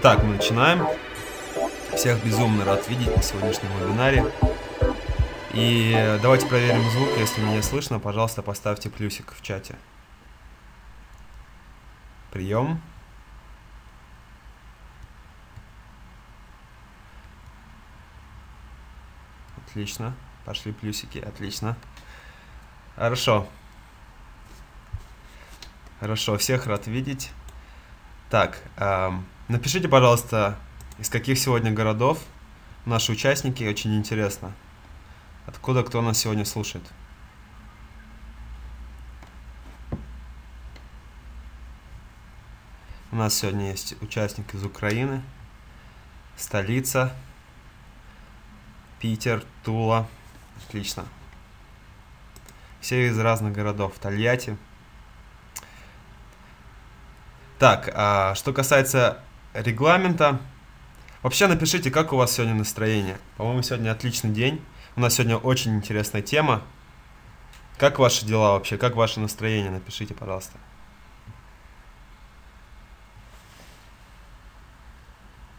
Итак, мы начинаем. Всех безумно рад видеть на сегодняшнем вебинаре. И давайте проверим звук. Если меня слышно, пожалуйста, поставьте плюсик в чате. Прием. Отлично. Пошли плюсики. Отлично. Хорошо. Хорошо, всех рад видеть. Так, эм, напишите, пожалуйста, из каких сегодня городов наши участники, очень интересно. Откуда кто нас сегодня слушает? У нас сегодня есть участник из Украины, столица, Питер, Тула. Отлично. Все из разных городов. Тольятти. Так, а что касается регламента, вообще напишите, как у вас сегодня настроение. По-моему, сегодня отличный день. У нас сегодня очень интересная тема. Как ваши дела вообще? Как ваше настроение? Напишите, пожалуйста.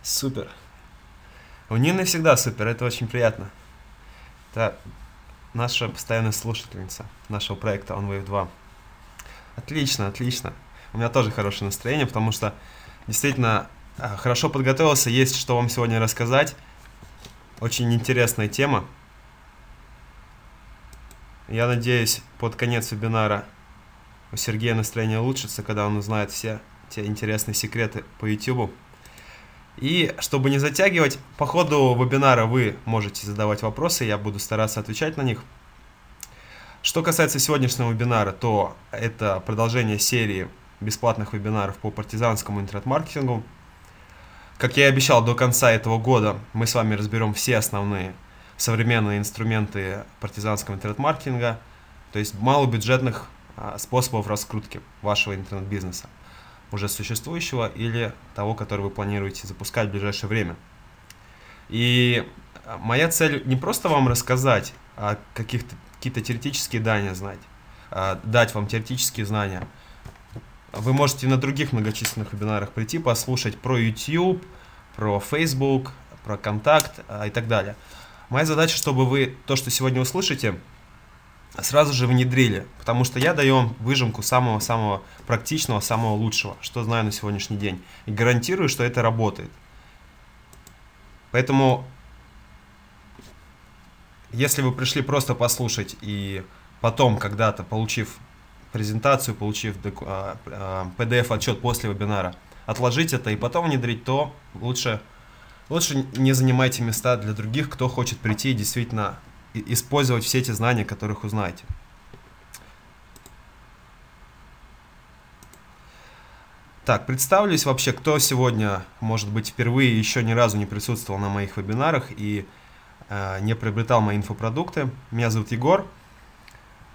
Супер. У Нины всегда супер, это очень приятно. Это наша постоянная слушательница нашего проекта OnWave 2. Отлично, отлично. У меня тоже хорошее настроение, потому что действительно хорошо подготовился, есть что вам сегодня рассказать. Очень интересная тема. Я надеюсь, под конец вебинара у Сергея настроение улучшится, когда он узнает все те интересные секреты по YouTube. И чтобы не затягивать, по ходу вебинара вы можете задавать вопросы, я буду стараться отвечать на них. Что касается сегодняшнего вебинара, то это продолжение серии бесплатных вебинаров по партизанскому интернет-маркетингу. Как я и обещал, до конца этого года мы с вами разберем все основные современные инструменты партизанского интернет-маркетинга, то есть малобюджетных а, способов раскрутки вашего интернет-бизнеса уже существующего или того, который вы планируете запускать в ближайшее время. И моя цель не просто вам рассказать, а каких-то какие-то теоретические знания знать, а дать вам теоретические знания. Вы можете на других многочисленных вебинарах прийти, послушать про YouTube, про Facebook, про Контакт а, и так далее. Моя задача, чтобы вы то, что сегодня услышите, сразу же внедрили, потому что я даю вам выжимку самого-самого практичного, самого лучшего, что знаю на сегодняшний день. И гарантирую, что это работает. Поэтому, если вы пришли просто послушать и потом, когда-то, получив презентацию, получив PDF-отчет а, а, после вебинара, отложить это и потом внедрить, то лучше, лучше не занимайте места для других, кто хочет прийти и действительно использовать все эти знания, которых узнаете. Так, представлюсь вообще, кто сегодня, может быть, впервые еще ни разу не присутствовал на моих вебинарах и э, не приобретал мои инфопродукты. Меня зовут Егор.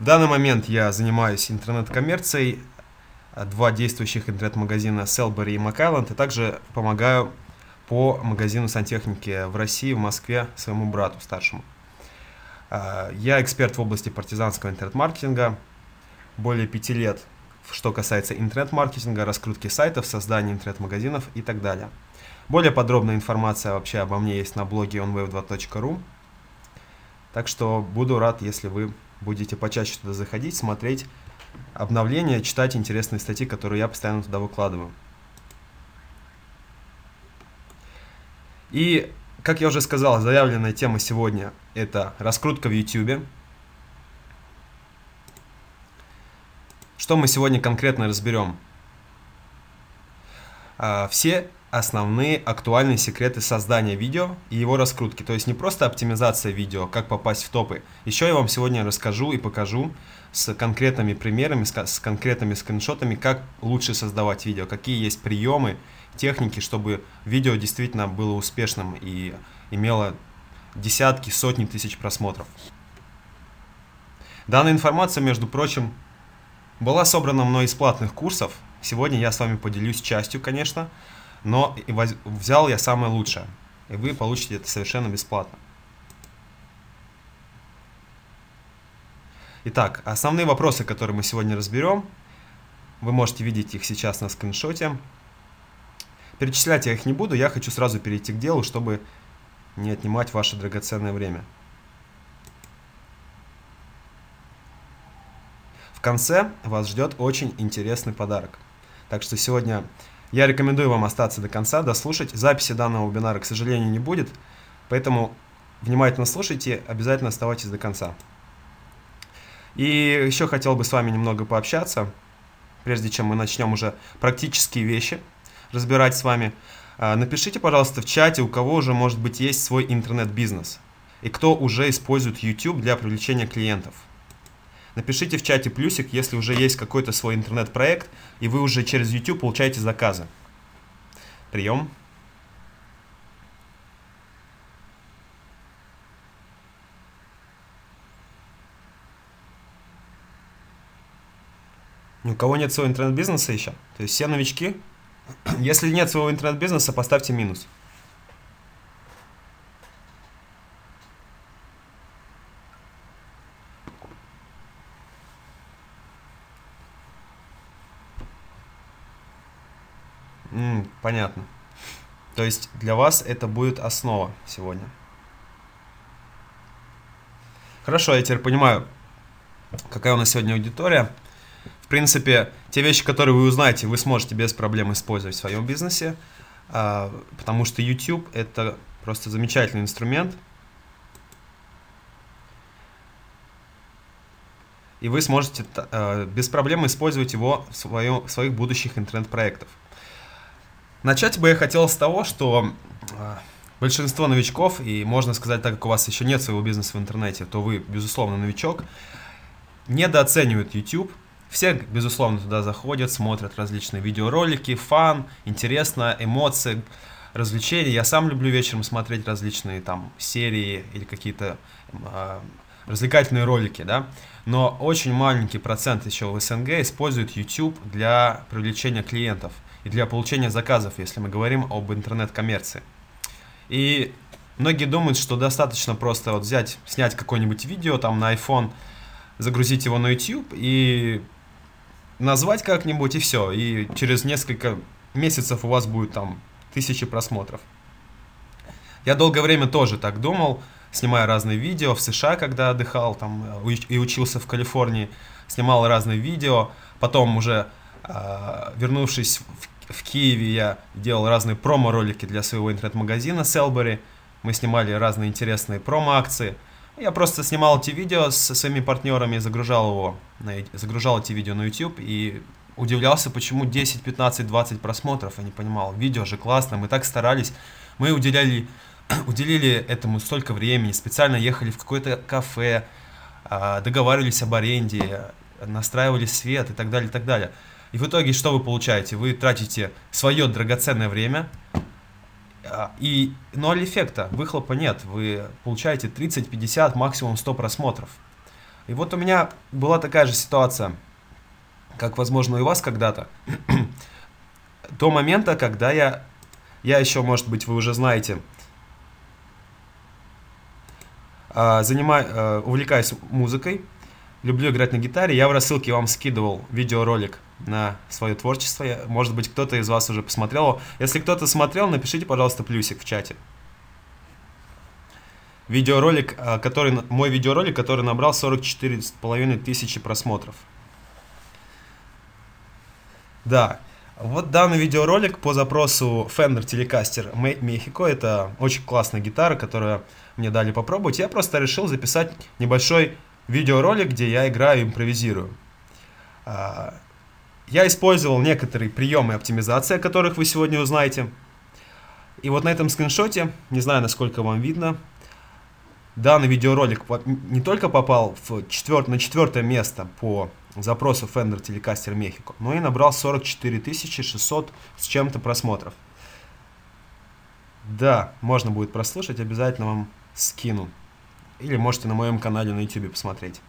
В данный момент я занимаюсь интернет-коммерцией, два действующих интернет-магазина Селбери и Макайленд, и также помогаю по магазину сантехники в России, в Москве своему брату старшему. А, я эксперт в области партизанского интернет-маркетинга, более пяти лет, что касается интернет-маркетинга, раскрутки сайтов, создания интернет-магазинов и так далее. Более подробная информация вообще обо мне есть на блоге onwave2.ru. Так что буду рад, если вы будете почаще туда заходить, смотреть обновления, читать интересные статьи, которые я постоянно туда выкладываю. И, как я уже сказал, заявленная тема сегодня – это раскрутка в YouTube. Что мы сегодня конкретно разберем? А, все основные актуальные секреты создания видео и его раскрутки. То есть не просто оптимизация видео, как попасть в топы. Еще я вам сегодня расскажу и покажу с конкретными примерами, с конкретными скриншотами, как лучше создавать видео, какие есть приемы, техники, чтобы видео действительно было успешным и имело десятки, сотни тысяч просмотров. Данная информация, между прочим, была собрана мной из платных курсов. Сегодня я с вами поделюсь частью, конечно, но взял я самое лучшее, и вы получите это совершенно бесплатно. Итак, основные вопросы, которые мы сегодня разберем, вы можете видеть их сейчас на скриншоте. Перечислять я их не буду, я хочу сразу перейти к делу, чтобы не отнимать ваше драгоценное время. В конце вас ждет очень интересный подарок. Так что сегодня я рекомендую вам остаться до конца, дослушать. Записи данного вебинара, к сожалению, не будет, поэтому внимательно слушайте, обязательно оставайтесь до конца. И еще хотел бы с вами немного пообщаться, прежде чем мы начнем уже практические вещи разбирать с вами. А, напишите, пожалуйста, в чате, у кого уже, может быть, есть свой интернет-бизнес, и кто уже использует YouTube для привлечения клиентов. Напишите в чате плюсик, если уже есть какой-то свой интернет-проект, и вы уже через YouTube получаете заказы. Прием. У кого нет своего интернет-бизнеса еще? То есть все новички? Если нет своего интернет-бизнеса, поставьте минус. М, понятно. То есть для вас это будет основа сегодня. Хорошо, я теперь понимаю, какая у нас сегодня аудитория. В принципе, те вещи, которые вы узнаете, вы сможете без проблем использовать в своем бизнесе, а, потому что YouTube это просто замечательный инструмент. И вы сможете а, без проблем использовать его в, своем, в своих будущих интернет-проектах. Начать бы я хотел с того, что а, большинство новичков, и можно сказать, так как у вас еще нет своего бизнеса в интернете, то вы, безусловно, новичок, недооценивают YouTube – все, безусловно, туда заходят, смотрят различные видеоролики, фан, интересно, эмоции, развлечения. Я сам люблю вечером смотреть различные там серии или какие-то э, развлекательные ролики, да. Но очень маленький процент еще в СНГ использует YouTube для привлечения клиентов и для получения заказов, если мы говорим об интернет-коммерции. И многие думают, что достаточно просто вот взять, снять какое-нибудь видео там на iPhone, загрузить его на YouTube и назвать как-нибудь и все. И через несколько месяцев у вас будет там тысячи просмотров. Я долгое время тоже так думал, снимая разные видео в США, когда отдыхал там и учился в Калифорнии, снимал разные видео. Потом уже э, вернувшись в, в Киеве, я делал разные промо-ролики для своего интернет-магазина Селбери. Мы снимали разные интересные промо-акции. Я просто снимал эти видео со своими партнерами, загружал его, загружал эти видео на YouTube и удивлялся, почему 10, 15, 20 просмотров. Я не понимал, видео же классно, мы так старались. Мы уделяли, уделили этому столько времени, специально ехали в какое-то кафе, а, договаривались об аренде, настраивали свет и так далее, и так далее. И в итоге что вы получаете? Вы тратите свое драгоценное время, а, и ноль эффекта, выхлопа нет. Вы получаете 30, 50, максимум 100 просмотров. И вот у меня была такая же ситуация, как, возможно, и у вас когда-то. До момента, когда я, я еще, может быть, вы уже знаете, а, занимаю, а, увлекаюсь музыкой, люблю играть на гитаре. Я в рассылке вам скидывал видеоролик на свое творчество. Может быть, кто-то из вас уже посмотрел. Если кто-то смотрел, напишите, пожалуйста, плюсик в чате. Видеоролик, а, который, мой видеоролик, который набрал 44,5 тысячи просмотров. Да, вот данный видеоролик по запросу Fender Telecaster Mexico. Это очень классная гитара, которую мне дали попробовать. Я просто решил записать небольшой видеоролик, где я играю и импровизирую. Я использовал некоторые приемы оптимизации, о которых вы сегодня узнаете. И вот на этом скриншоте, не знаю, насколько вам видно, данный видеоролик не только попал в четвер... на четвертое место по запросу Fender Telecaster Mexico, но и набрал 44 600 с чем-то просмотров. Да, можно будет прослушать, обязательно вам скину. Или можете на моем канале на YouTube посмотреть.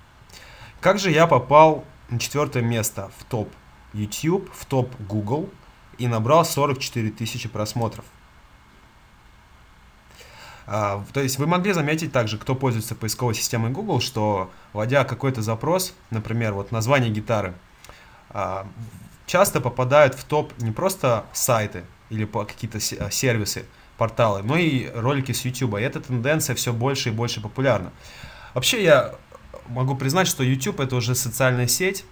Как же я попал на четвертое место в топ YouTube, в топ Google и набрал 44 тысячи просмотров? А, то есть вы могли заметить также, кто пользуется поисковой системой Google, что вводя какой-то запрос, например, вот название гитары, а, часто попадают в топ не просто сайты, или какие-то э, сервисы, порталы, но и ролики с YouTube. И эта тенденция все больше и больше популярна. Вообще я могу признать, что YouTube это уже социальная сеть,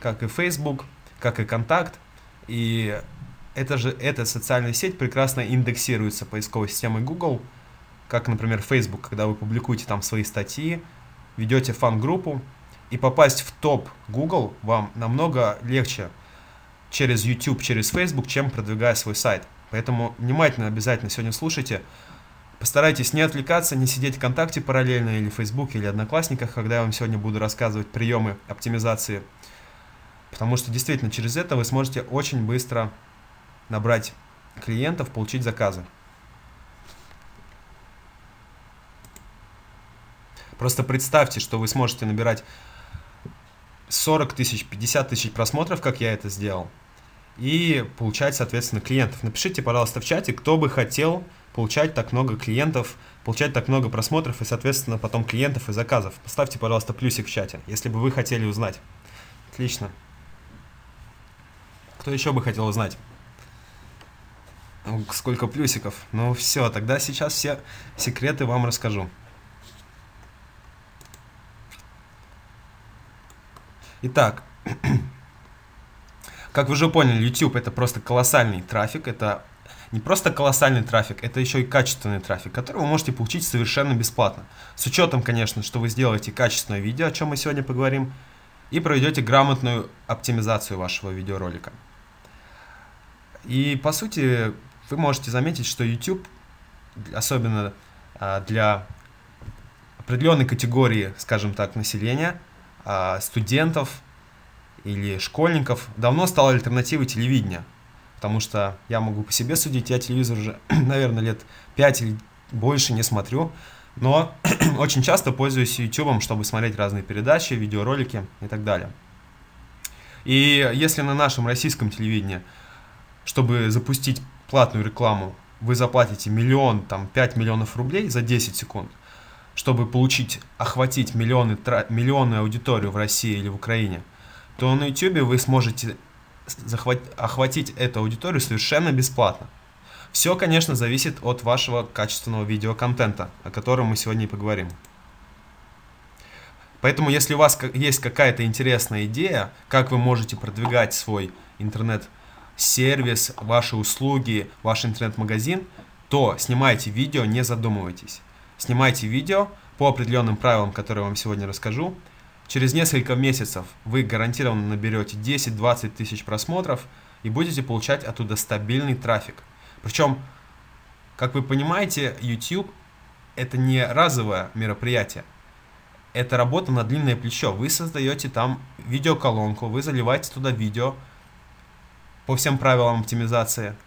как и Facebook, как и Контакт. И это же, эта социальная сеть прекрасно индексируется поисковой системой Google, как, например, Facebook, когда вы публикуете там свои статьи, ведете фан-группу, и попасть в топ Google вам намного легче через YouTube, через Facebook, чем продвигая свой сайт. Поэтому внимательно обязательно сегодня слушайте. Постарайтесь не отвлекаться, не сидеть в ВКонтакте параллельно или в Фейсбуке или Одноклассниках, когда я вам сегодня буду рассказывать приемы оптимизации. Потому что действительно через это вы сможете очень быстро набрать клиентов, получить заказы. Просто представьте, что вы сможете набирать 40 тысяч, 50 тысяч просмотров, как я это сделал, и получать, соответственно, клиентов. Напишите, пожалуйста, в чате, кто бы хотел получать так много клиентов, получать так много просмотров и, соответственно, потом клиентов и заказов. Поставьте, пожалуйста, плюсик в чате, если бы вы хотели узнать. Отлично. Кто еще бы хотел узнать? Сколько плюсиков? Ну все, тогда сейчас все секреты вам расскажу. Итак, как вы уже поняли, YouTube это просто колоссальный трафик, это не просто колоссальный трафик, это еще и качественный трафик, который вы можете получить совершенно бесплатно. С учетом, конечно, что вы сделаете качественное видео, о чем мы сегодня поговорим, и проведете грамотную оптимизацию вашего видеоролика. И по сути, вы можете заметить, что YouTube, особенно а, для определенной категории, скажем так, населения, а, студентов или школьников давно стал альтернативой телевидения. Потому что я могу по себе судить, я телевизор уже, наверное, лет 5 или больше не смотрю, но очень часто пользуюсь YouTube, чтобы смотреть разные передачи, видеоролики и так далее. И если на нашем российском телевидении, чтобы запустить платную рекламу, вы заплатите миллион, там, 5 миллионов рублей за 10 секунд, чтобы получить, охватить миллионы, миллионы аудиторию в России или в Украине, то на YouTube вы сможете захват, охватить эту аудиторию совершенно бесплатно. Все, конечно, зависит от вашего качественного видеоконтента, о котором мы сегодня и поговорим. Поэтому, если у вас есть какая-то интересная идея, как вы можете продвигать свой интернет-сервис, ваши услуги, ваш интернет-магазин, то снимайте видео, не задумывайтесь снимайте видео по определенным правилам, которые я вам сегодня расскажу. Через несколько месяцев вы гарантированно наберете 10-20 тысяч просмотров и будете получать оттуда стабильный трафик. Причем, как вы понимаете, YouTube это не разовое мероприятие. Это работа на длинное плечо. Вы создаете там видеоколонку, вы заливаете туда видео по всем правилам оптимизации –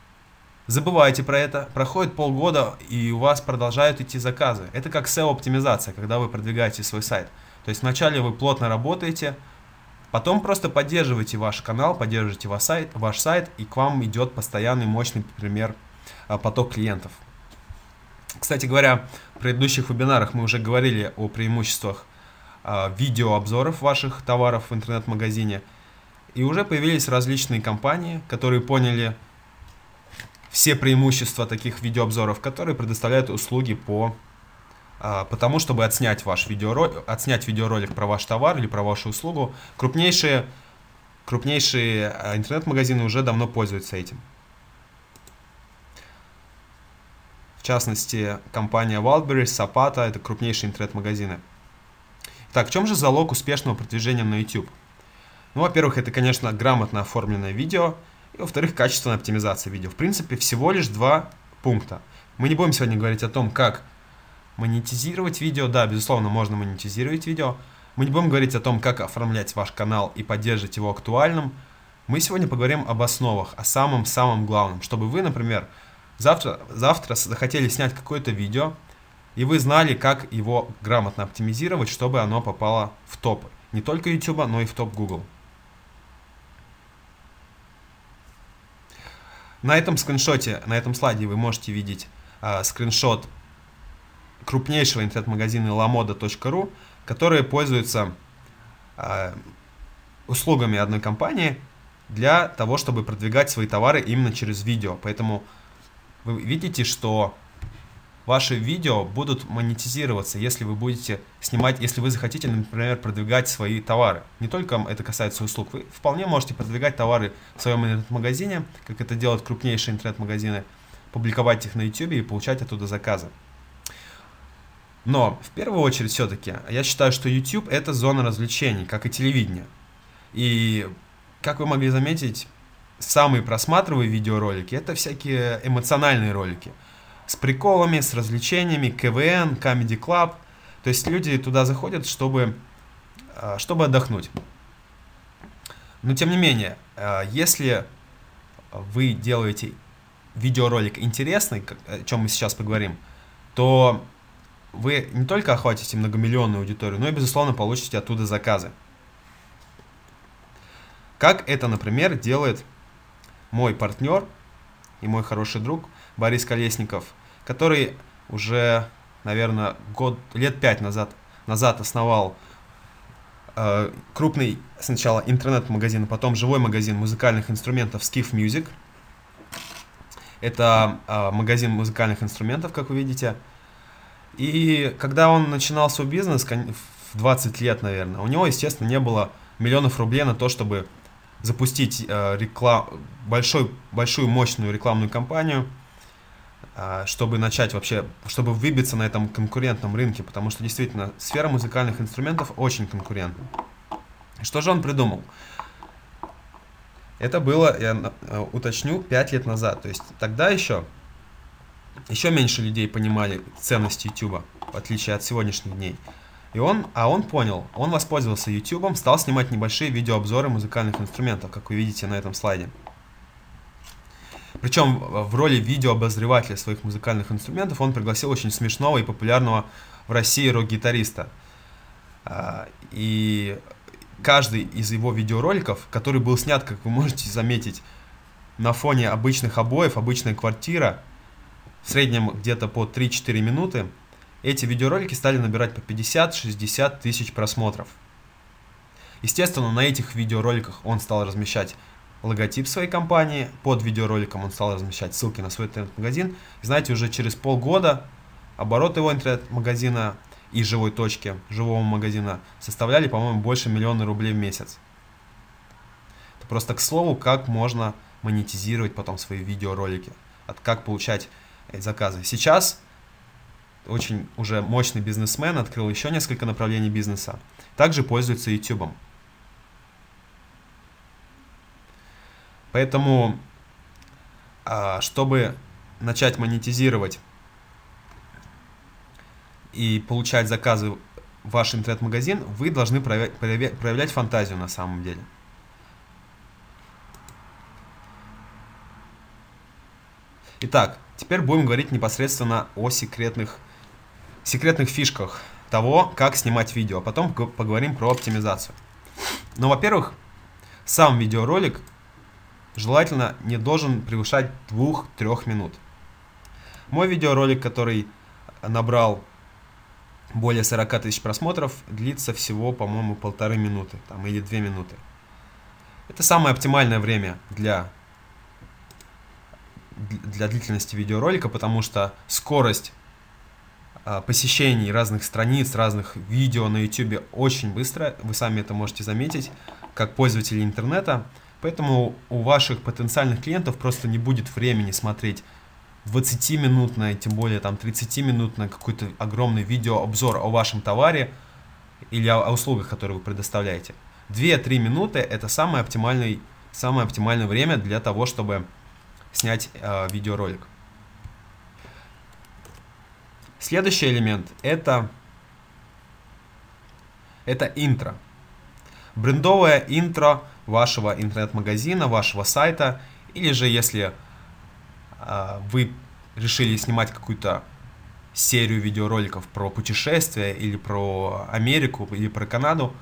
Забывайте про это, проходит полгода, и у вас продолжают идти заказы. Это как SEO-оптимизация, когда вы продвигаете свой сайт. То есть вначале вы плотно работаете, потом просто поддерживаете ваш канал, поддерживаете ваш сайт, ваш сайт и к вам идет постоянный мощный, например, а, поток клиентов. Кстати говоря, в предыдущих вебинарах мы уже говорили о преимуществах а, видеообзоров ваших товаров в интернет-магазине. И уже появились различные компании, которые поняли, все преимущества таких видеообзоров, которые предоставляют услуги по а, потому, чтобы отснять ваш видеоролик, отснять видеоролик про ваш товар или про вашу услугу. Крупнейшие, крупнейшие а, интернет-магазины уже давно пользуются этим. В частности, компания Wildberries, Zapata – это крупнейшие интернет-магазины. Так, в чем же залог успешного продвижения на YouTube? Ну, во-первых, это, конечно, грамотно оформленное видео – и, во-вторых, качественная оптимизация видео. В принципе, всего лишь два пункта. Мы не будем сегодня говорить о том, как монетизировать видео. Да, безусловно, можно монетизировать видео. Мы не будем говорить о том, как оформлять ваш канал и поддерживать его актуальным. Мы сегодня поговорим об основах, о самом-самом главном, чтобы вы, например, завтра, завтра захотели снять какое-то видео, и вы знали, как его грамотно оптимизировать, чтобы оно попало в топ. Не только YouTube, но и в топ Google. На этом скриншоте, на этом слайде вы можете видеть э, скриншот крупнейшего интернет-магазина lamoda.ru, который пользуется э, услугами одной компании, для того, чтобы продвигать свои товары именно через видео. Поэтому вы видите, что ваши видео будут монетизироваться, если вы будете снимать, если вы захотите, например, продвигать свои товары. Не только это касается услуг, вы вполне можете продвигать товары в своем интернет-магазине, как это делают крупнейшие интернет-магазины, публиковать их на YouTube и получать оттуда заказы. Но в первую очередь все-таки я считаю, что YouTube это зона развлечений, как и телевидение. И как вы могли заметить, самые просматриваемые видеоролики это всякие эмоциональные ролики – с приколами, с развлечениями, КВН, Comedy Club. То есть люди туда заходят, чтобы, а, чтобы отдохнуть. Но тем не менее, а, если вы делаете видеоролик интересный, о чем мы сейчас поговорим, то вы не только охватите многомиллионную аудиторию, но и, безусловно, получите оттуда заказы. Как это, например, делает мой партнер и мой хороший друг Борис Колесников – который уже, наверное, год, лет пять назад, назад основал э, крупный сначала интернет-магазин, а потом живой магазин музыкальных инструментов Skiff Music. Это э, магазин музыкальных инструментов, как вы видите. И когда он начинал свой бизнес, в 20 лет, наверное, у него, естественно, не было миллионов рублей на то, чтобы запустить э, реклам... большой, большую мощную рекламную кампанию – чтобы начать вообще, чтобы выбиться на этом конкурентном рынке, потому что действительно сфера музыкальных инструментов очень конкурентна. Что же он придумал? Это было, я э, уточню, 5 лет назад. То есть тогда еще, еще меньше людей понимали ценность YouTube, в отличие от сегодняшних дней. И он, а он понял, он воспользовался YouTube, стал снимать небольшие видеообзоры музыкальных инструментов, как вы видите на этом слайде. Причем в роли видеообозревателя своих музыкальных инструментов он пригласил очень смешного и популярного в России рок-гитариста. А, и каждый из его видеороликов, который был снят, как вы можете заметить, на фоне обычных обоев, обычная квартира, в среднем где-то по 3-4 минуты, эти видеоролики стали набирать по 50-60 тысяч просмотров. Естественно, на этих видеороликах он стал размещать логотип своей компании. Под видеороликом он стал размещать ссылки на свой интернет-магазин. знаете, уже через полгода оборот его интернет-магазина и живой точки, живого магазина составляли, по-моему, больше миллиона рублей в месяц. Это просто к слову, как можно монетизировать потом свои видеоролики, от как получать заказы. Сейчас очень уже мощный бизнесмен открыл еще несколько направлений бизнеса. Также пользуется YouTube. Поэтому, а, чтобы начать монетизировать и получать заказы в ваш интернет-магазин, вы должны проявлять, проявлять фантазию на самом деле. Итак, теперь будем говорить непосредственно о секретных, секретных фишках того, как снимать видео, а потом поговорим про оптимизацию. Но, во-первых, сам видеоролик желательно не должен превышать 2-3 минут. Мой видеоролик, который набрал более 40 тысяч просмотров, длится всего, по-моему, полторы минуты там, или 2 минуты. Это самое оптимальное время для, для длительности видеоролика, потому что скорость а, посещений разных страниц, разных видео на YouTube очень быстро. Вы сами это можете заметить, как пользователи интернета. Поэтому у ваших потенциальных клиентов просто не будет времени смотреть 20-минутное, тем более там 30-минутное какой-то огромный видеообзор о вашем товаре или о, услугах, которые вы предоставляете. 2-3 минуты это самое оптимальное, самое оптимальное время для того, чтобы снять э, видеоролик. Следующий элемент это, это интро. Брендовое интро вашего интернет-магазина, вашего сайта, или же если э, вы решили снимать какую-то серию видеороликов про путешествия или про Америку или про Канаду,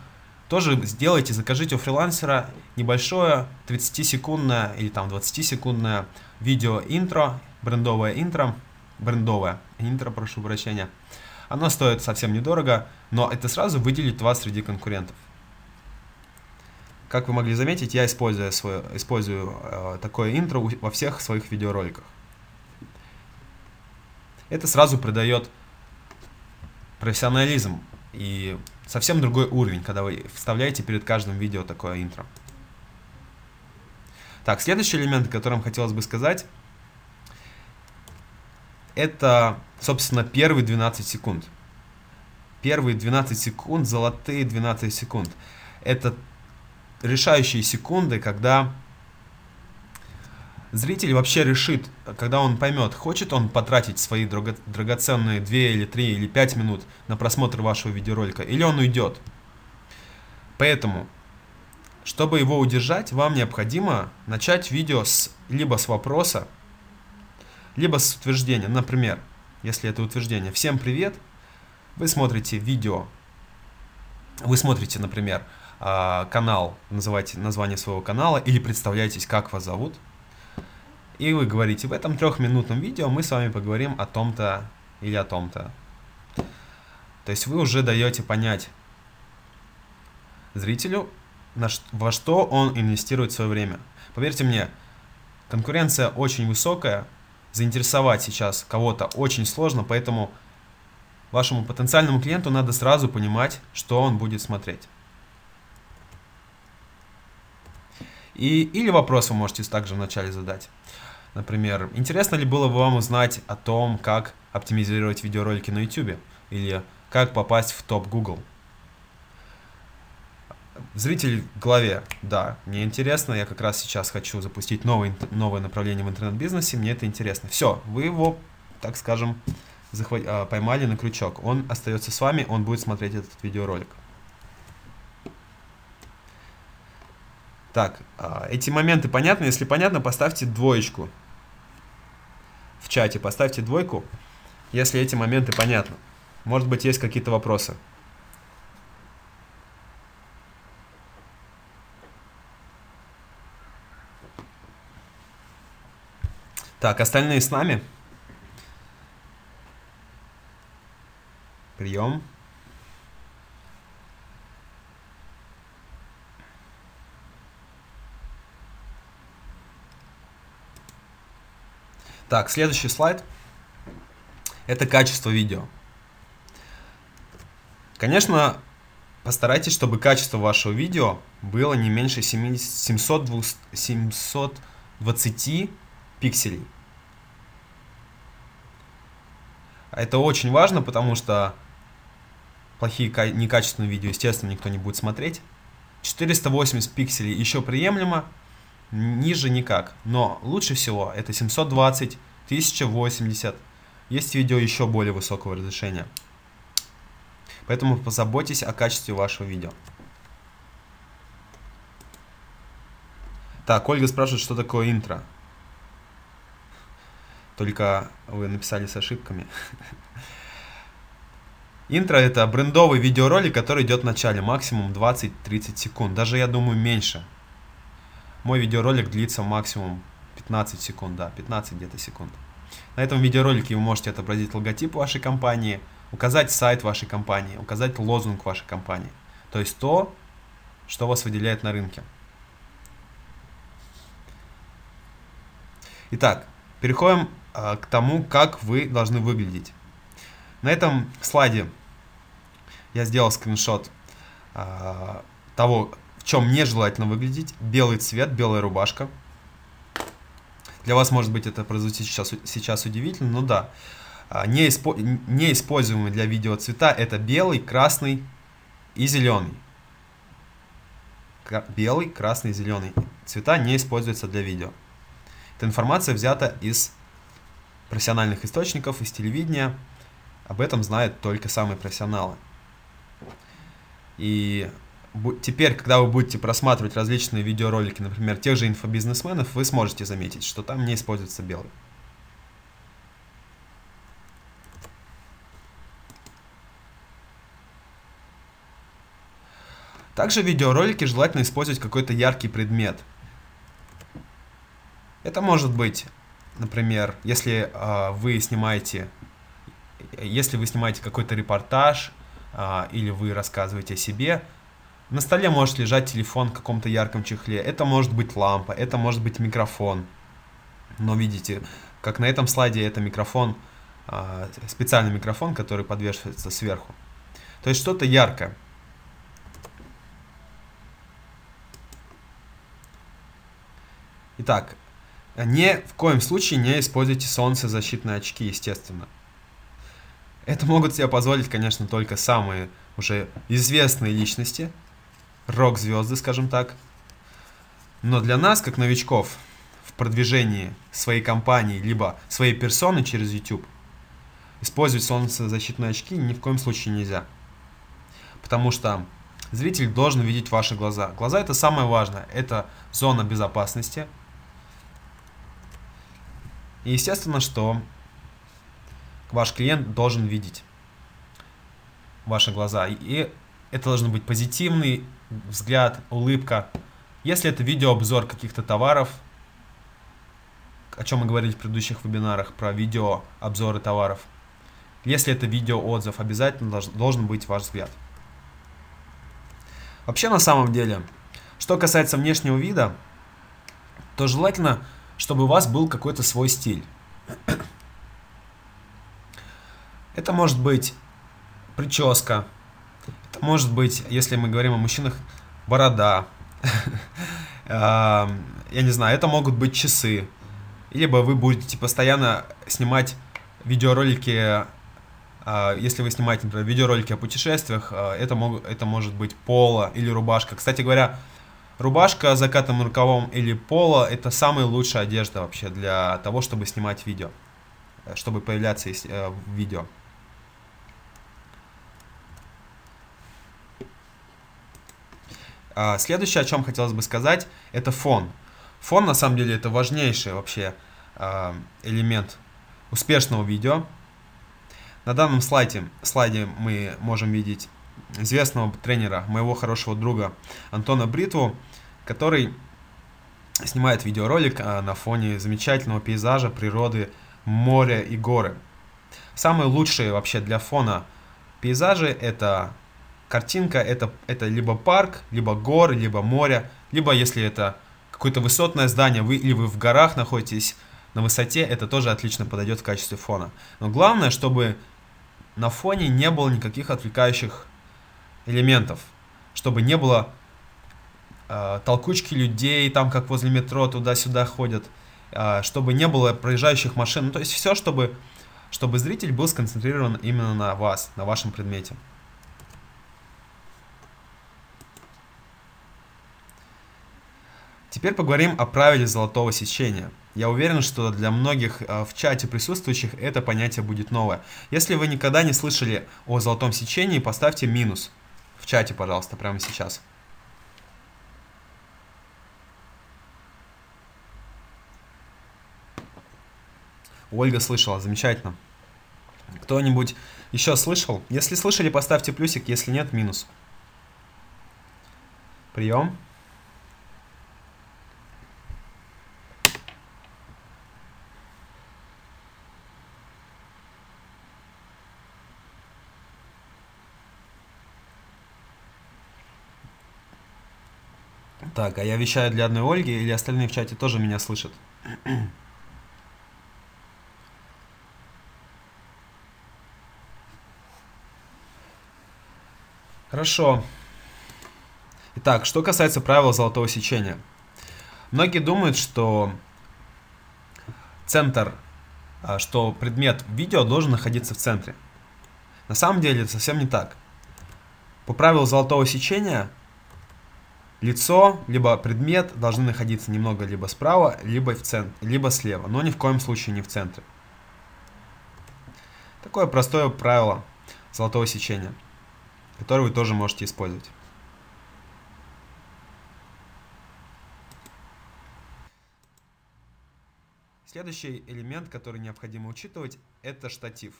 тоже сделайте, закажите у фрилансера небольшое 30-секундное или там 20-секундное видео интро, брендовое интро, брендовое интро, прошу прощения. Оно стоит совсем недорого, но это сразу выделит вас среди конкурентов. Как вы могли заметить, я использую, свое, использую э, такое интро во всех своих видеороликах. Это сразу придает профессионализм и совсем другой уровень, когда вы вставляете перед каждым видео такое интро. Так, следующий элемент, о котором хотелось бы сказать, это, собственно, первые 12 секунд. Первые 12 секунд, золотые 12 секунд. Это решающие секунды, когда зритель вообще решит, когда он поймет, хочет он потратить свои драго драгоценные 2 или 3 или 5 минут на просмотр вашего видеоролика, или он уйдет. Поэтому, чтобы его удержать, вам необходимо начать видео с, либо с вопроса, либо с утверждения. Например, если это утверждение «Всем привет!», вы смотрите видео, вы смотрите, например, а, канал, называйте название своего канала или представляетесь, как вас зовут. И вы говорите, в этом трехминутном видео мы с вами поговорим о том-то или о том-то. То есть вы уже даете понять зрителю, во что он инвестирует свое время. Поверьте мне, конкуренция очень высокая, заинтересовать сейчас кого-то очень сложно, поэтому вашему потенциальному клиенту надо сразу понимать, что он будет смотреть. И, или вопрос вы можете также вначале задать. Например, интересно ли было бы вам узнать о том, как оптимизировать видеоролики на YouTube? Или как попасть в топ Google? Зритель в голове, да, мне интересно, я как раз сейчас хочу запустить новое, новое направление в интернет-бизнесе, мне это интересно. Все, вы его, так скажем, захват... А, поймали на крючок. Он остается с вами, он будет смотреть этот видеоролик. Так, а, эти моменты понятны? Если понятно, поставьте двоечку. В чате поставьте двойку, если эти моменты понятны. Может быть, есть какие-то вопросы. Так, остальные с нами. Прием. Так, следующий слайд. Это качество видео. Конечно, постарайтесь, чтобы качество вашего видео было не меньше 70, 700, 720 пикселей. Это очень важно, потому что плохие, некачественные видео, естественно, никто не будет смотреть. 480 пикселей еще приемлемо, ниже никак. Но лучше всего это 720, 1080. Есть видео еще более высокого разрешения. Поэтому позаботьтесь о качестве вашего видео. Так, Ольга спрашивает, что такое интро. Только вы написали с ошибками. Интро это брендовый видеоролик, который идет в начале, максимум 20-30 секунд. Даже я думаю меньше. Мой видеоролик длится максимум 15 секунд, да, 15 где-то секунд. На этом видеоролике вы можете отобразить логотип вашей компании, указать сайт вашей компании, указать лозунг вашей компании. То есть то, что вас выделяет на рынке. Итак, переходим э, к тому, как вы должны выглядеть. На этом слайде я сделал скриншот э, того, чем нежелательно выглядеть. Белый цвет, белая рубашка. Для вас, может быть, это прозвучит сейчас, сейчас удивительно, но да. А, неиспользуемые для видео цвета это белый, красный и зеленый. Белый, красный, зеленый. Цвета не используются для видео. Эта информация взята из профессиональных источников, из телевидения. Об этом знают только самые профессионалы. И теперь, когда вы будете просматривать различные видеоролики, например, тех же инфобизнесменов, вы сможете заметить, что там не используется белый. Также в видеоролике желательно использовать какой-то яркий предмет. Это может быть, например, если э, вы снимаете, если вы снимаете какой-то репортаж э, или вы рассказываете о себе, На столе может лежать телефон в каком-то ярком чехле. Это может быть лампа, это может быть микрофон. Но видите, как на этом слайде это микрофон, а, специальный микрофон, который подвешивается сверху. То есть что-то яркое. Итак, ни в коем случае не используйте солнцезащитные очки, естественно. Это могут себе позволить, конечно, только самые уже известные личности, рок-звезды, скажем так. Но для нас, как новичков, в продвижении своей компании, либо своей персоны через YouTube, использовать солнцезащитные очки ни в коем случае нельзя. Потому что зритель должен видеть ваши глаза. Глаза это самое важное. Это зона безопасности. И естественно, что ваш клиент должен видеть ваши глаза. И это должен быть позитивный взгляд, улыбка. Если это видеообзор каких-то товаров, о чем мы говорили в предыдущих вебинарах про видеообзоры товаров. Если это видеоотзыв, обязательно должен быть ваш взгляд. Вообще на самом деле, что касается внешнего вида, то желательно, чтобы у вас был какой-то свой стиль. Это может быть прическа, может быть, если мы говорим о мужчинах, борода. Я не знаю, это могут быть часы. Либо вы будете постоянно снимать видеоролики, а, если вы снимаете, например, видеоролики о путешествиях, а, это, мог, это может быть поло или рубашка. Кстати говоря, рубашка с закатым рукавом или поло – это самая лучшая одежда вообще для того, чтобы снимать видео, чтобы появляться э, в видео. Следующее, о чем хотелось бы сказать, это фон. Фон, на самом деле, это важнейший вообще а, элемент успешного видео. На данном слайде, слайде мы можем видеть известного тренера, моего хорошего друга Антона Бритву, который снимает видеоролик а, на фоне замечательного пейзажа, природы, моря и горы. Самые лучшие вообще для фона пейзажи это картинка это, это либо парк, либо горы, либо море, либо если это какое-то высотное здание, вы, или вы в горах находитесь на высоте, это тоже отлично подойдет в качестве фона. Но главное, чтобы на фоне не было никаких отвлекающих элементов, чтобы не было э, толкучки людей, там как возле метро туда-сюда ходят, э, чтобы не было проезжающих машин, ну, то есть все, чтобы, чтобы зритель был сконцентрирован именно на вас, на вашем предмете. Теперь поговорим о правиле золотого сечения. Я уверен, что для многих э, в чате присутствующих это понятие будет новое. Если вы никогда не слышали о золотом сечении, поставьте минус в чате, пожалуйста, прямо сейчас. Ольга слышала, замечательно. Кто-нибудь еще слышал? Если слышали, поставьте плюсик, если нет, минус. Прием. Так, а я вещаю для одной Ольги или остальные в чате тоже меня слышат? Хорошо. Итак, что касается правил золотого сечения. Многие думают, что центр, а, что предмет видео должен находиться в центре. На самом деле это совсем не так. По правилу золотого сечения Лицо, либо предмет должны находиться немного либо справа, либо, в центре, либо слева, но ни в коем случае не в центре. Такое простое правило золотого сечения, которое вы тоже можете использовать. Следующий элемент, который необходимо учитывать, это штатив.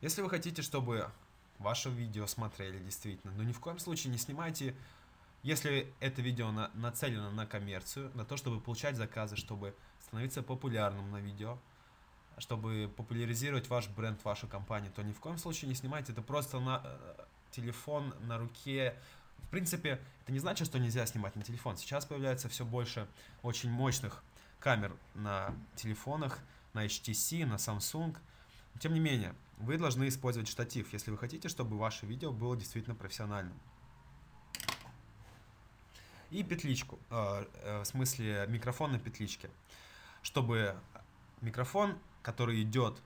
Если вы хотите, чтобы ваше видео смотрели действительно, но ни в коем случае не снимайте если это видео на, нацелено на коммерцию, на то, чтобы получать заказы, чтобы становиться популярным на видео, чтобы популяризировать ваш бренд, вашу компанию, то ни в коем случае не снимайте это просто на э, телефон, на руке, В принципе, это не значит, что нельзя снимать на телефон. Сейчас появляется все больше очень мощных камер на телефонах, на HTC, на Samsung. Тем не менее, вы должны использовать штатив, если вы хотите, чтобы ваше видео было действительно профессиональным. И петличку, э, э, в смысле микрофон на петличке, чтобы микрофон, который идет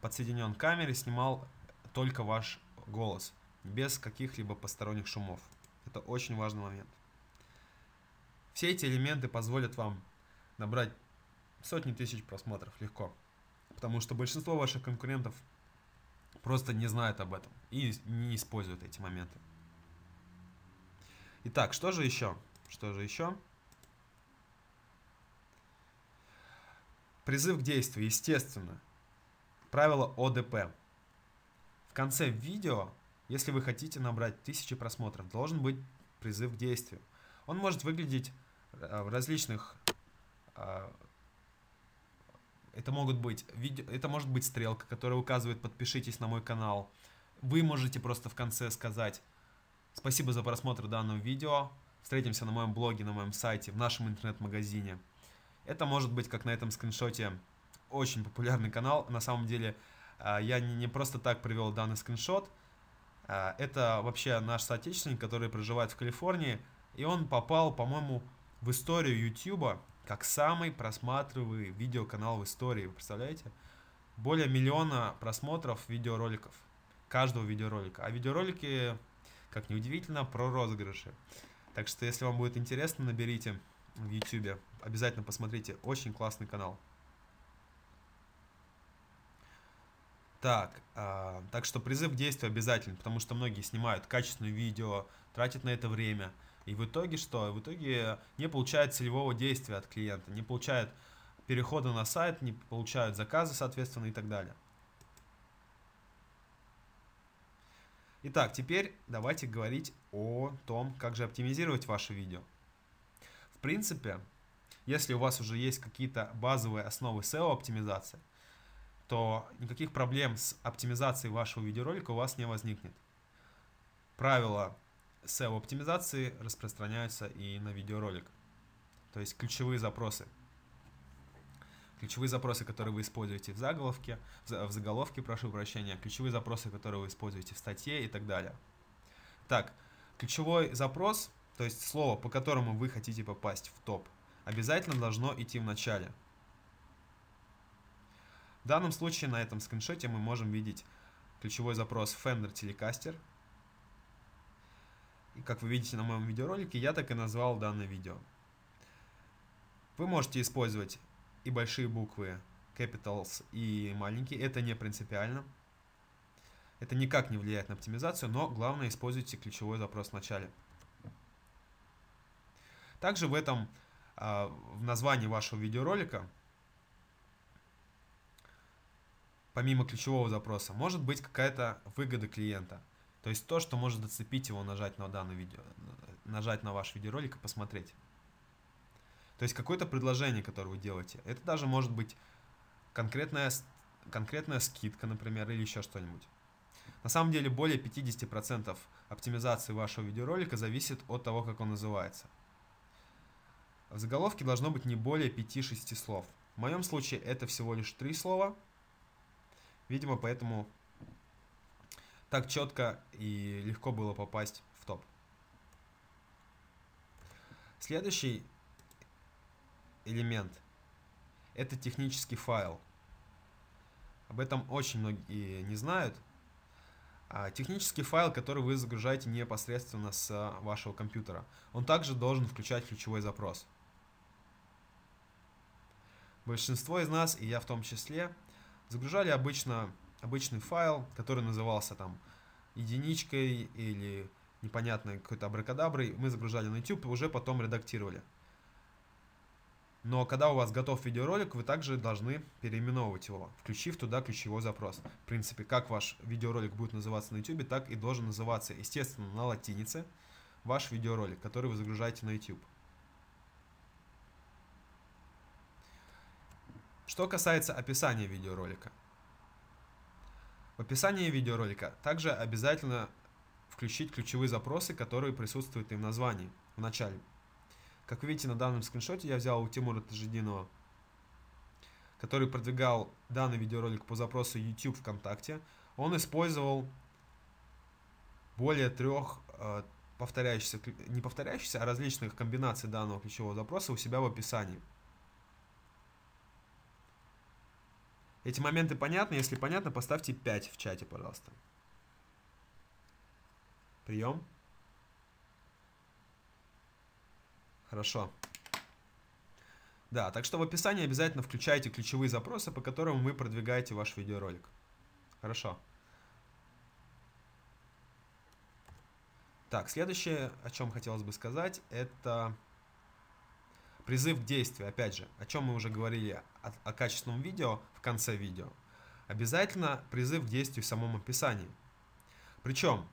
подсоединен к камере, снимал только ваш голос, без каких-либо посторонних шумов. Это очень важный момент. Все эти элементы позволят вам набрать сотни тысяч просмотров легко. Потому что большинство ваших конкурентов просто не знают об этом и не используют эти моменты. Итак, что же еще? Что же еще? Призыв к действию, естественно. Правило ОДП. В конце видео, если вы хотите набрать тысячи просмотров, должен быть призыв к действию. Он может выглядеть э, в различных э, это могут быть это может быть стрелка, которая указывает подпишитесь на мой канал. Вы можете просто в конце сказать спасибо за просмотр данного видео. Встретимся на моем блоге, на моем сайте, в нашем интернет-магазине. Это может быть, как на этом скриншоте, очень популярный канал. На самом деле, а, я не просто так привел данный скриншот. А, это вообще наш соотечественник, который проживает в Калифорнии. И он попал, по-моему, в историю YouTube как самый просматриваемый видеоканал в истории. Вы представляете? Более миллиона просмотров видеороликов. Каждого видеоролика. А видеоролики, как ни удивительно, про розыгрыши. Так что, если вам будет интересно, наберите в YouTube. Обязательно посмотрите. Очень классный канал. Так, э, так что призыв к действию обязательно, потому что многие снимают качественное видео, тратят на это время. И в итоге что? В итоге не получают целевого действия от клиента, не получают перехода на сайт, не получают заказы, соответственно, и так далее. Итак, теперь давайте говорить о том, как же оптимизировать ваше видео. В принципе, если у вас уже есть какие-то базовые основы SEO-оптимизации, то никаких проблем с оптимизацией вашего видеоролика у вас не возникнет. Правила SEO-оптимизации распространяются и на видеоролик. То есть ключевые запросы. Ключевые запросы, которые вы используете в заголовке, в заголовке, прошу прощения, ключевые запросы, которые вы используете в статье и так далее. Так, ключевой запрос, то есть слово, по которому вы хотите попасть в топ, обязательно должно идти в начале. В данном случае на этом скриншоте мы можем видеть ключевой запрос Fender Telecaster, и как вы видите на моем видеоролике, я так и назвал данное видео. Вы можете использовать и большие буквы capitals и маленькие, это не принципиально. Это никак не влияет на оптимизацию, но главное используйте ключевой запрос в начале. Также в этом, а, в названии вашего видеоролика, помимо ключевого запроса, может быть какая-то выгода клиента – то есть то, что может зацепить его, нажать на данное видео, нажать на ваш видеоролик и посмотреть. То есть какое-то предложение, которое вы делаете. Это даже может быть конкретная, конкретная скидка, например, или еще что-нибудь. На самом деле более 50% оптимизации вашего видеоролика зависит от того, как он называется. В заголовке должно быть не более 5-6 слов. В моем случае это всего лишь 3 слова. Видимо, поэтому так четко и легко было попасть в топ. Следующий элемент – это технический файл. Об этом очень многие не знают. А технический файл, который вы загружаете непосредственно с вашего компьютера, он также должен включать ключевой запрос. Большинство из нас, и я в том числе, загружали обычно обычный файл, который назывался там единичкой или непонятной какой-то абракадаброй, мы загружали на YouTube и уже потом редактировали. Но когда у вас готов видеоролик, вы также должны переименовывать его, включив туда ключевой запрос. В принципе, как ваш видеоролик будет называться на YouTube, так и должен называться, естественно, на латинице ваш видеоролик, который вы загружаете на YouTube. Что касается описания видеоролика – в описании видеоролика также обязательно включить ключевые запросы, которые присутствуют и в названии, в начале. Как вы видите на данном скриншоте, я взял у Тимура Тажидинова, который продвигал данный видеоролик по запросу YouTube ВКонтакте. Он использовал более трех э, повторяющихся, не повторяющихся, а различных комбинаций данного ключевого запроса у себя в описании. Эти моменты понятны? Если понятно, поставьте 5 в чате, пожалуйста. Прием. Хорошо. Да, так что в описании обязательно включайте ключевые запросы, по которым вы продвигаете ваш видеоролик. Хорошо. Так, следующее, о чем хотелось бы сказать, это призыв к действию. Опять же, о чем мы уже говорили о, о качественном видео в конце видео. Обязательно призыв к действию в самом описании. Причем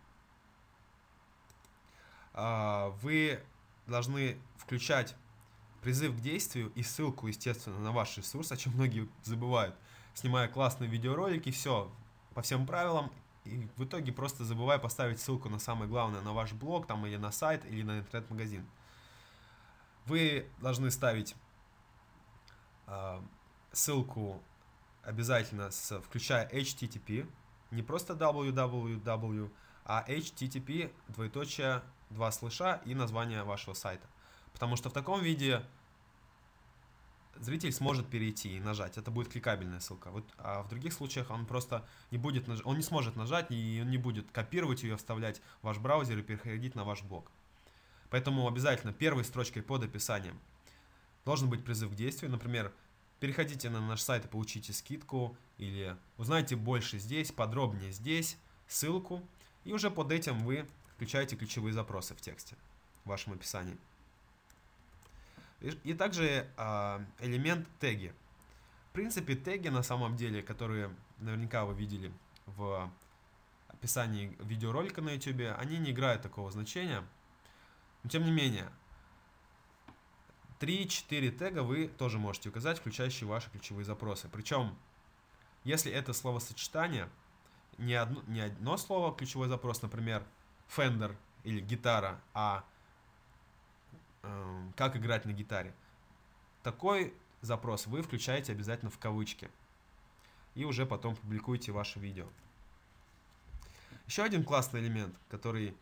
а, вы должны включать призыв к действию и ссылку, естественно, на ваш ресурс, о чем многие забывают, снимая классные видеоролики, все по всем правилам, и в итоге просто забывая поставить ссылку на самое главное, на ваш блог, там или на сайт, или на интернет-магазин. Вы должны ставить э, ссылку обязательно, с, включая HTTP, не просто www, а HTTP, двоеточие, два слыша и название вашего сайта. Потому что в таком виде зритель сможет перейти и нажать. Это будет кликабельная ссылка. Вот, а в других случаях он просто не будет, наж... он не сможет нажать и он не будет копировать ее, вставлять в ваш браузер и переходить на ваш блог. Поэтому обязательно первой строчкой под описанием должен быть призыв к действию. Например, переходите на наш сайт и получите скидку или узнайте больше здесь, подробнее здесь, ссылку. И уже под этим вы включаете ключевые запросы в тексте, в вашем описании. И, также э, элемент теги. В принципе, теги на самом деле, которые наверняка вы видели в описании видеоролика на YouTube, они не играют такого значения. Но тем не менее, 3-4 тега вы тоже можете указать, включающие ваши ключевые запросы. Причем, если это словосочетание, не одно, не одно слово ключевой запрос, например, Fender или гитара, а э, как играть на гитаре. Такой запрос вы включаете обязательно в кавычки. И уже потом публикуете ваше видео. Еще один классный элемент, который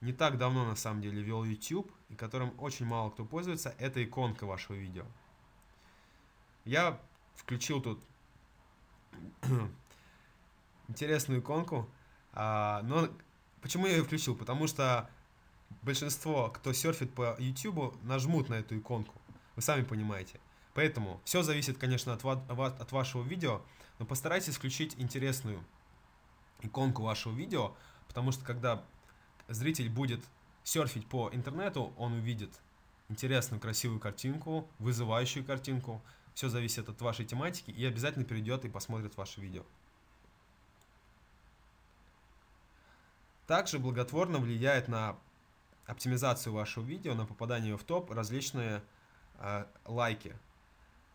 не так давно на самом деле вел YouTube, и которым очень мало кто пользуется, это иконка вашего видео. Я включил тут интересную иконку, а, но почему я ее включил? Потому что большинство, кто серфит по YouTube, нажмут на эту иконку. Вы сами понимаете. Поэтому все зависит, конечно, от, от вашего видео, но постарайтесь включить интересную иконку вашего видео, потому что когда зритель будет серфить по интернету, он увидит интересную, красивую картинку, вызывающую картинку. Все зависит от вашей тематики и обязательно перейдет и посмотрит ваше видео. Также благотворно влияет на оптимизацию вашего видео, на попадание в топ различные э, лайки.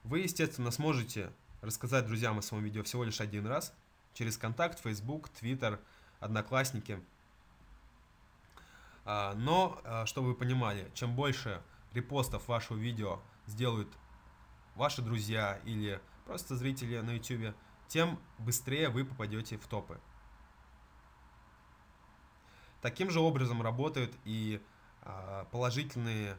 Вы, естественно, сможете рассказать друзьям о своем видео всего лишь один раз через контакт, Facebook, Twitter, Одноклассники – а, но, а, чтобы вы понимали, чем больше репостов вашего видео сделают ваши друзья или просто зрители на YouTube, тем быстрее вы попадете в топы. Таким же образом работают и а, положительные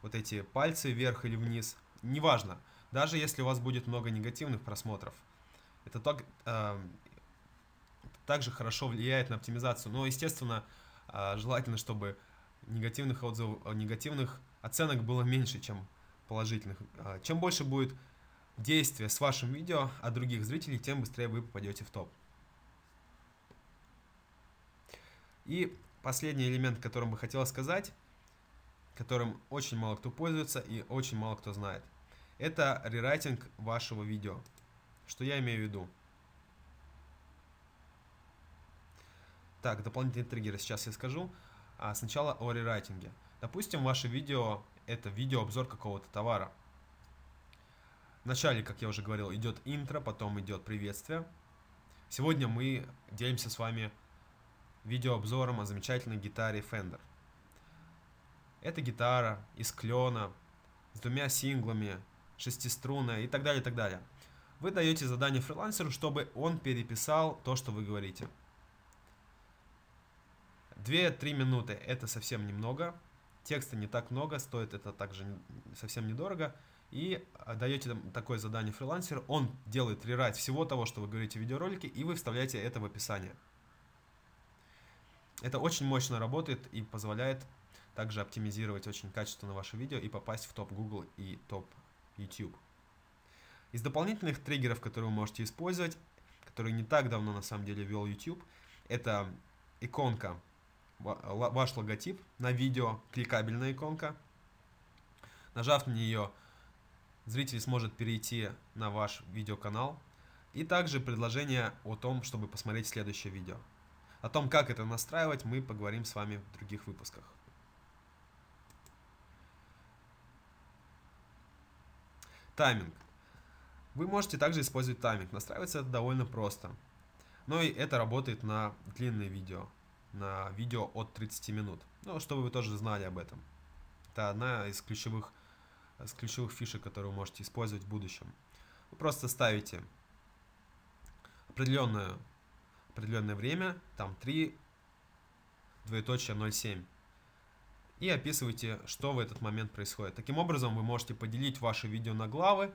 вот эти пальцы вверх или вниз. Неважно, даже если у вас будет много негативных просмотров. Это так, также хорошо влияет на оптимизацию. Но, естественно, а, желательно, чтобы негативных отзывов, негативных оценок было меньше, чем положительных. А, чем больше будет действия с вашим видео от других зрителей, тем быстрее вы попадете в топ. И последний элемент, которым бы хотел сказать, которым очень мало кто пользуется и очень мало кто знает, это рерайтинг вашего видео. Что я имею в виду? Так, дополнительные триггеры сейчас я скажу. А сначала о рерайтинге. Допустим, ваше видео это видеообзор какого-то товара. Вначале, как я уже говорил, идет интро, потом идет приветствие. Сегодня мы делимся с вами видеообзором о замечательной гитаре Fender. Это гитара из клена, с двумя синглами, шестиструнная и так далее, и так далее. Вы даете задание фрилансеру, чтобы он переписал то, что вы говорите. 2-3 минуты это совсем немного. Текста не так много, стоит это также совсем недорого. И даете такое задание фрилансеру, он делает рерайт всего того, что вы говорите в видеоролике, и вы вставляете это в описание. Это очень мощно работает и позволяет также оптимизировать очень качественно ваше видео и попасть в топ Google и топ YouTube. Из дополнительных триггеров, которые вы можете использовать, которые не так давно на самом деле ввел YouTube, это иконка, ваш логотип на видео, кликабельная иконка. Нажав на нее, зритель сможет перейти на ваш видеоканал. И также предложение о том, чтобы посмотреть следующее видео. О том, как это настраивать, мы поговорим с вами в других выпусках. Тайминг. Вы можете также использовать тайминг. Настраивается это довольно просто. Но и это работает на длинные видео. На видео от 30 минут. Ну, чтобы вы тоже знали об этом. Это одна из ключевых, из ключевых фишек, которые вы можете использовать в будущем. Вы просто ставите определенное, определенное время, там 3, двоеточие 0,7 и описывайте, что в этот момент происходит. Таким образом, вы можете поделить ваше видео на главы,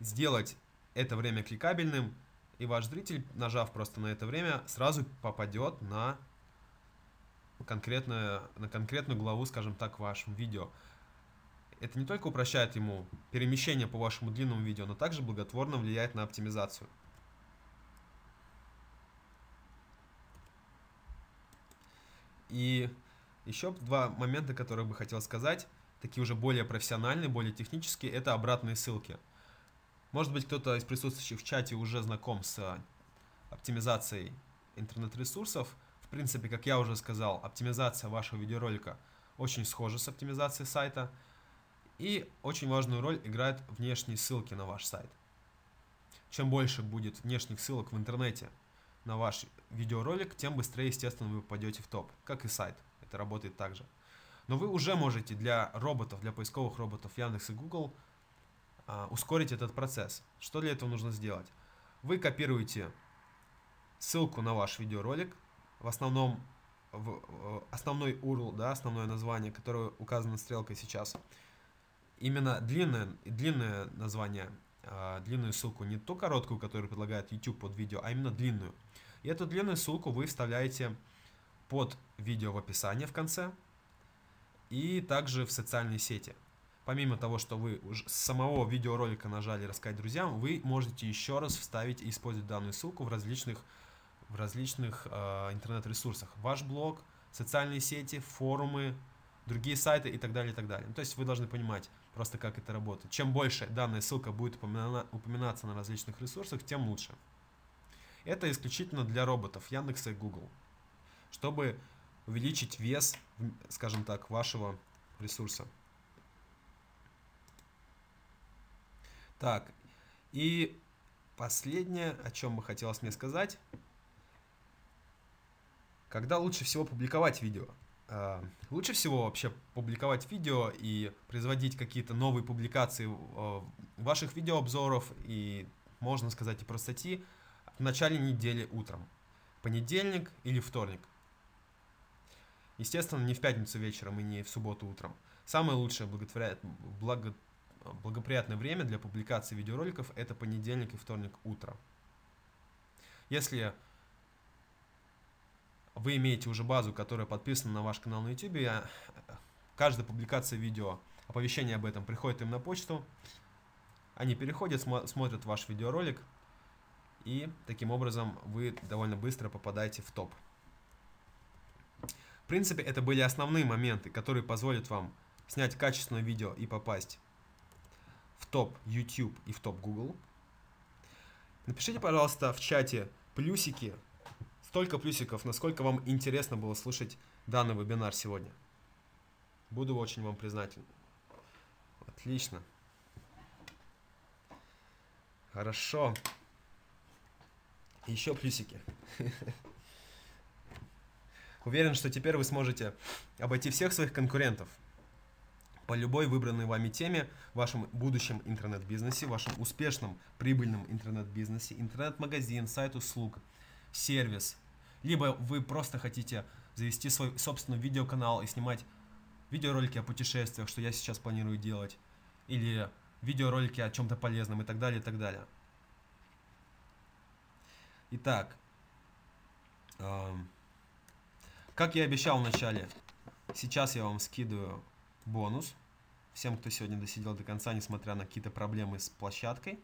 сделать это время кликабельным, и ваш зритель, нажав просто на это время, сразу попадет на конкретную, на конкретную главу, скажем так, в вашем видео. Это не только упрощает ему перемещение по вашему длинному видео, но также благотворно влияет на оптимизацию. И еще два момента, которые бы хотел сказать, такие уже более профессиональные, более технические, это обратные ссылки. Может быть, кто-то из присутствующих в чате уже знаком с оптимизацией интернет-ресурсов. В принципе, как я уже сказал, оптимизация вашего видеоролика очень схожа с оптимизацией сайта. И очень важную роль играют внешние ссылки на ваш сайт. Чем больше будет внешних ссылок в интернете на ваш видеоролик, тем быстрее, естественно, вы попадете в топ, как и сайт. Это работает так же. Но вы уже можете для роботов, для поисковых роботов Яндекс и Google а, ускорить этот процесс. Что для этого нужно сделать? Вы копируете ссылку на ваш видеоролик, в основном в основной URL, да, основное название, которое указано стрелкой сейчас. Именно длинное, длинное название, э, длинную ссылку, не ту короткую, которую предлагает YouTube под видео, а именно длинную. И эту длинную ссылку вы вставляете под видео в описании в конце и также в социальные сети. Помимо того, что вы с самого видеоролика нажали «Рассказать друзьям», вы можете еще раз вставить и использовать данную ссылку в различных, в различных э, интернет-ресурсах. Ваш блог, социальные сети, форумы, другие сайты и так далее, и так далее. То есть вы должны понимать просто, как это работает. Чем больше данная ссылка будет упомина упоминаться на различных ресурсах, тем лучше. Это исключительно для роботов Яндекса и Google чтобы увеличить вес, скажем так, вашего ресурса. Так, и последнее, о чем бы хотелось мне сказать, когда лучше всего публиковать видео? А, лучше всего вообще публиковать видео и производить какие-то новые публикации ваших видеообзоров и, можно сказать, и про статьи в начале недели утром. Понедельник или вторник. Естественно, не в пятницу вечером и не в субботу утром. Самое лучшее благо... благоприятное время для публикации видеороликов это понедельник и вторник утро. Если вы имеете уже базу, которая подписана на ваш канал на YouTube, каждая публикация видео, оповещение об этом приходит им на почту, они переходят, смотрят ваш видеоролик, и таким образом вы довольно быстро попадаете в топ. В принципе, это были основные моменты, которые позволят вам снять качественное видео и попасть в топ YouTube и в топ Google. Напишите, пожалуйста, в чате плюсики, столько плюсиков, насколько вам интересно было слушать данный вебинар сегодня. Буду очень вам признателен. Отлично. Хорошо. Еще плюсики. Уверен, что теперь вы сможете обойти всех своих конкурентов по любой выбранной вами теме в вашем будущем интернет-бизнесе, в вашем успешном прибыльном интернет-бизнесе, интернет-магазин, сайт услуг, сервис. Либо вы просто хотите завести свой собственный видеоканал и снимать видеоролики о путешествиях, что я сейчас планирую делать, или видеоролики о чем-то полезном и так далее, и так далее. Итак, эм, как я обещал в начале, сейчас я вам скидываю бонус всем, кто сегодня досидел до конца, несмотря на какие-то проблемы с площадкой.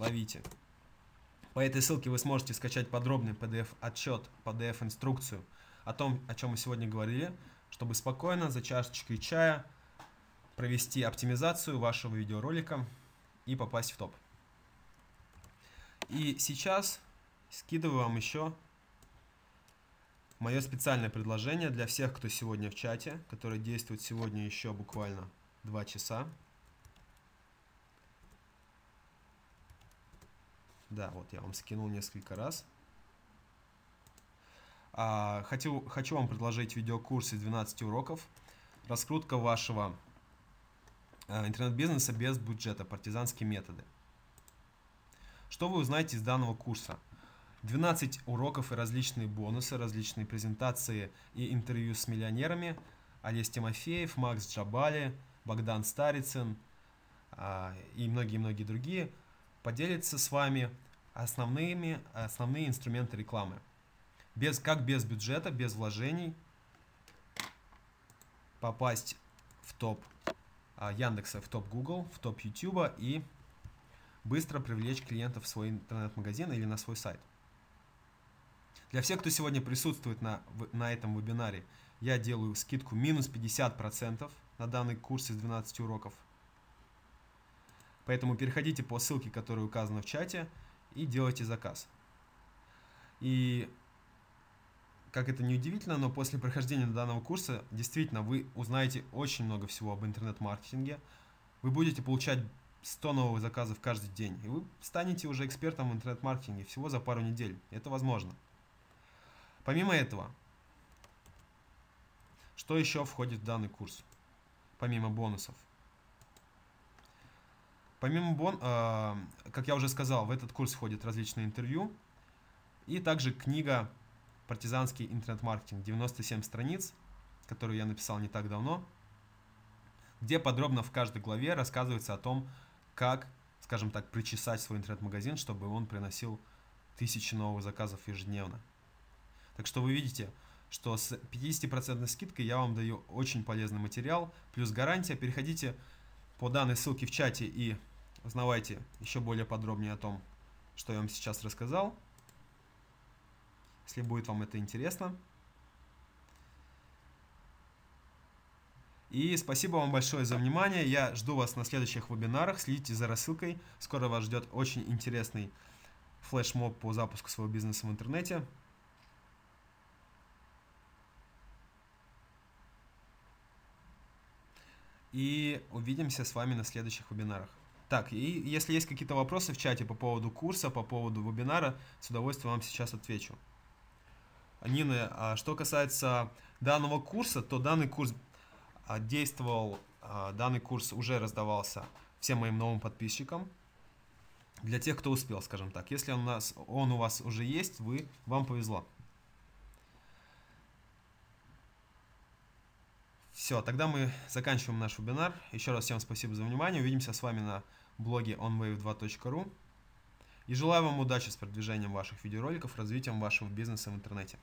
Ловите. По этой ссылке вы сможете скачать подробный PDF-отчет, PDF-инструкцию о том, о чем мы сегодня говорили, чтобы спокойно за чашечкой чая провести оптимизацию вашего видеоролика и попасть в топ. И сейчас скидываю вам еще мое специальное предложение для всех, кто сегодня в чате, который действует сегодня еще буквально 2 часа. Да, вот я вам скинул несколько раз. А, хочу, хочу вам предложить видеокурс из 12 уроков. Раскрутка вашего а, интернет-бизнеса без бюджета, партизанские методы. Что вы узнаете из данного курса? 12 уроков и различные бонусы, различные презентации и интервью с миллионерами. Олесь Тимофеев, Макс Джабали, Богдан Старицын а, и многие-многие другие поделятся с вами основными, основные инструменты рекламы. Без, как без бюджета, без вложений попасть в топ а, Яндекса, в топ Google, в топ YouTube и быстро привлечь клиентов в свой интернет-магазин или на свой сайт. Для всех, кто сегодня присутствует на, на этом вебинаре, я делаю скидку минус 50% на данный курс из 12 уроков. Поэтому переходите по ссылке, которая указана в чате, и делайте заказ. И как это не удивительно, но после прохождения данного курса действительно вы узнаете очень много всего об интернет-маркетинге. Вы будете получать 100 новых заказов каждый день. И вы станете уже экспертом в интернет-маркетинге всего за пару недель. Это возможно. Помимо этого, что еще входит в данный курс? Помимо бонусов. Помимо бон, э, как я уже сказал, в этот курс входят различные интервью и также книга «Партизанский интернет-маркетинг» 97 страниц, которую я написал не так давно, где подробно в каждой главе рассказывается о том, как, скажем так, причесать свой интернет-магазин, чтобы он приносил тысячи новых заказов ежедневно. Так что вы видите, что с 50% скидкой я вам даю очень полезный материал, плюс гарантия. Переходите по данной ссылке в чате и узнавайте еще более подробнее о том, что я вам сейчас рассказал, если будет вам это интересно. И спасибо вам большое за внимание. Я жду вас на следующих вебинарах. Следите за рассылкой. Скоро вас ждет очень интересный флешмоб по запуску своего бизнеса в интернете. И увидимся с вами на следующих вебинарах. Так, и если есть какие-то вопросы в чате по поводу курса, по поводу вебинара, с удовольствием вам сейчас отвечу. Нина, а что касается данного курса, то данный курс а, действовал, а, данный курс уже раздавался всем моим новым подписчикам. Для тех, кто успел, скажем так. Если он у, нас, он у вас уже есть, вы, вам повезло. Все, тогда мы заканчиваем наш вебинар. Еще раз всем спасибо за внимание. Увидимся с вами на блоге onwave2.ru. И желаю вам удачи с продвижением ваших видеороликов, развитием вашего бизнеса в интернете.